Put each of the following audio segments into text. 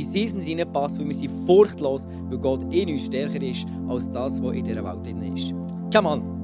die Seasons hineinpassen, weil wir sind furchtlos, weil Gott in uns stärker ist als das, was in dieser Welt drin ist. Come on!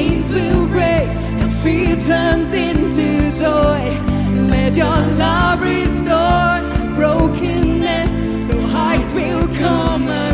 chains will break and fear turns into joy. Let your love restore brokenness, so heights will come.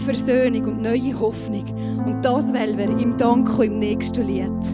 Versöhnung und neue Hoffnung. Und das wollen wir im Dank im nächsten Lied.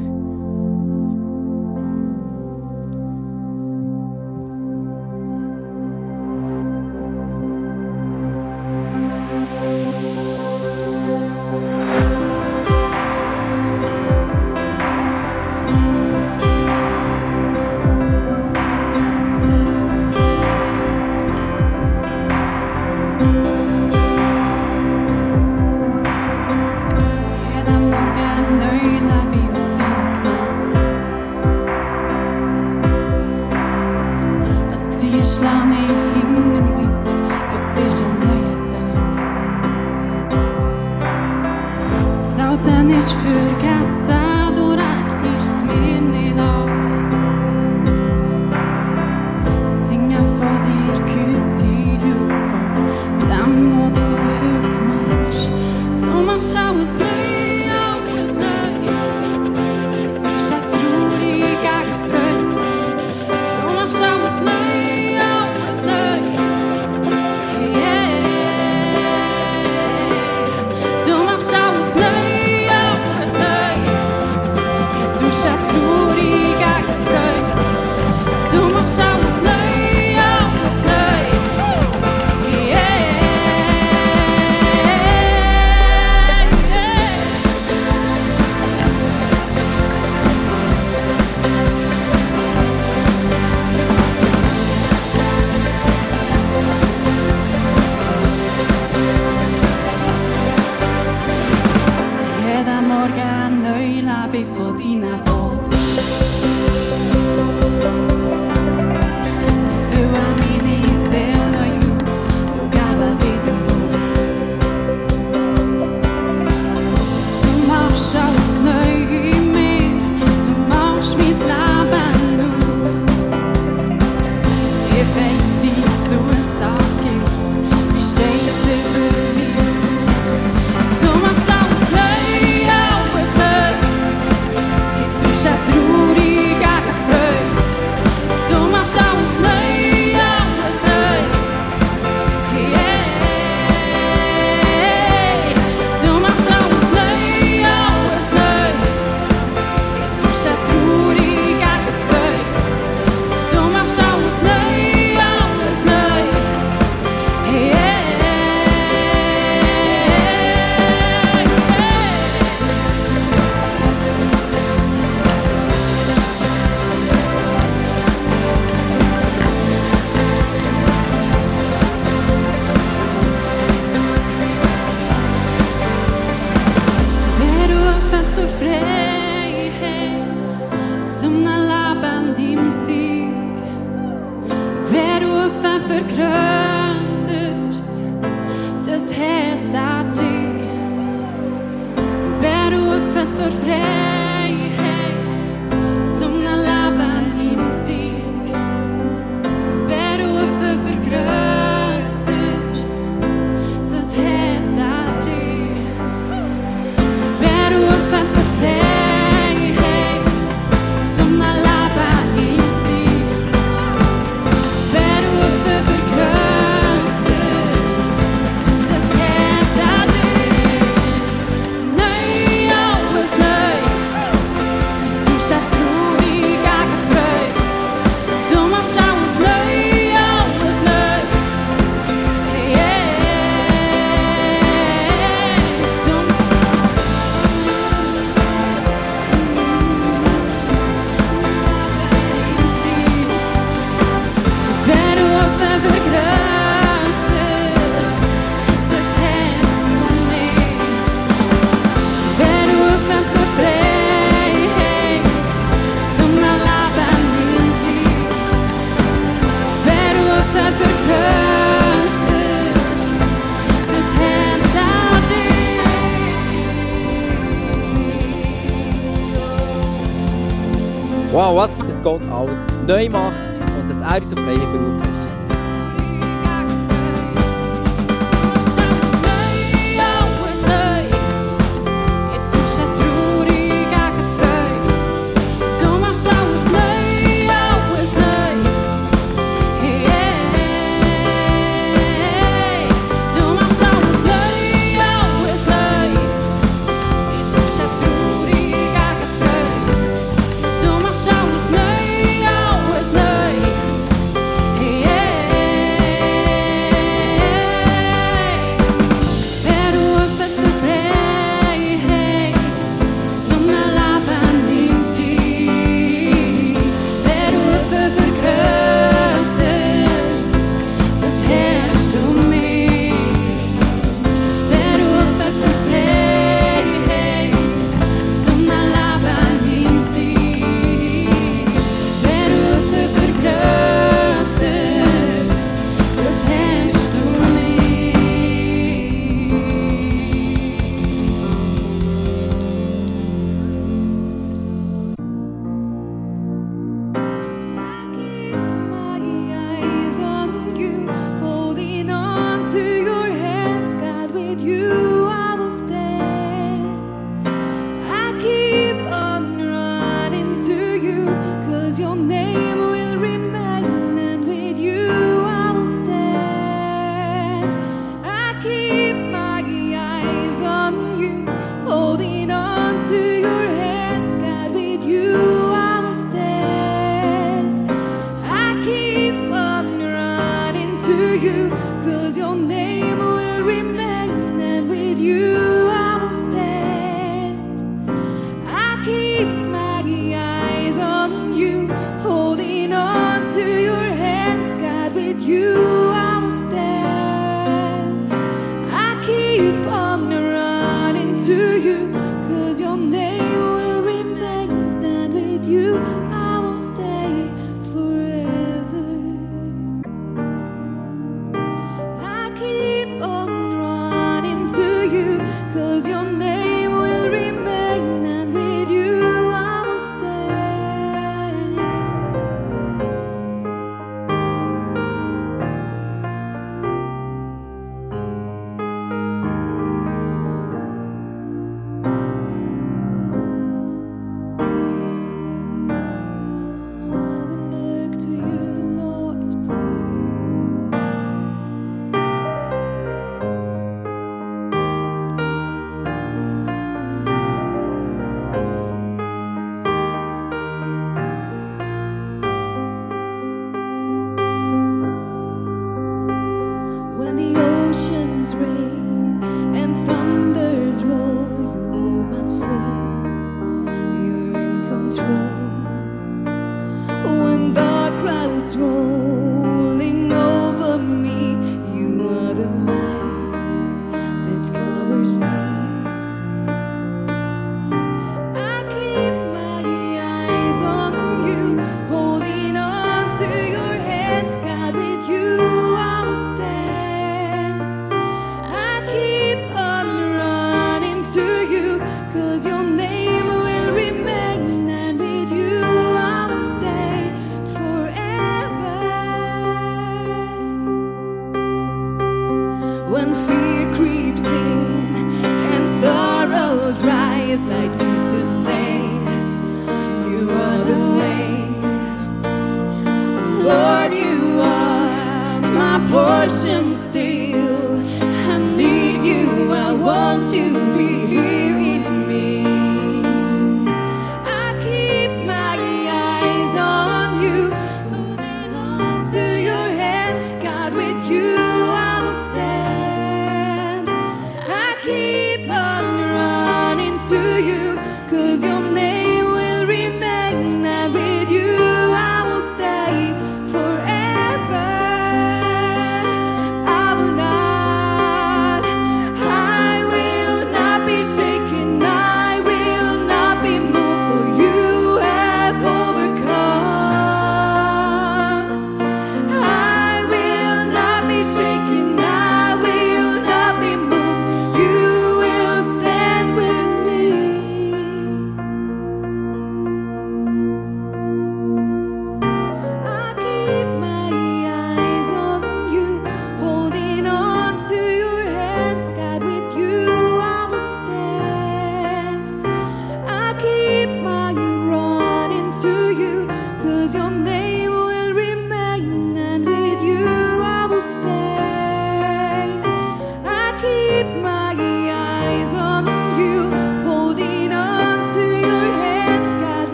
Das dess da dig. Bär offer zur Frälsning Gott alles neu macht und dass er uns auf freie Beruf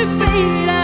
to fade out.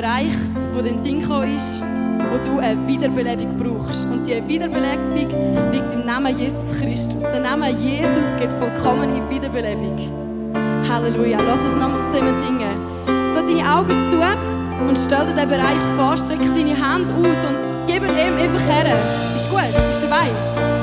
Bereich, wo den Sinn ist, wo du eine Wiederbelebung brauchst. Und diese Wiederbelebung liegt im Namen Jesus Christus. Der Name Jesus gibt vollkommene Wiederbelebung. Halleluja. Lass uns nochmal zusammen singen. Tu deine Augen zu und stell dir den Bereich vor, streck deine Hand aus und gib ihm einfach her. Ist gut? Bist dabei?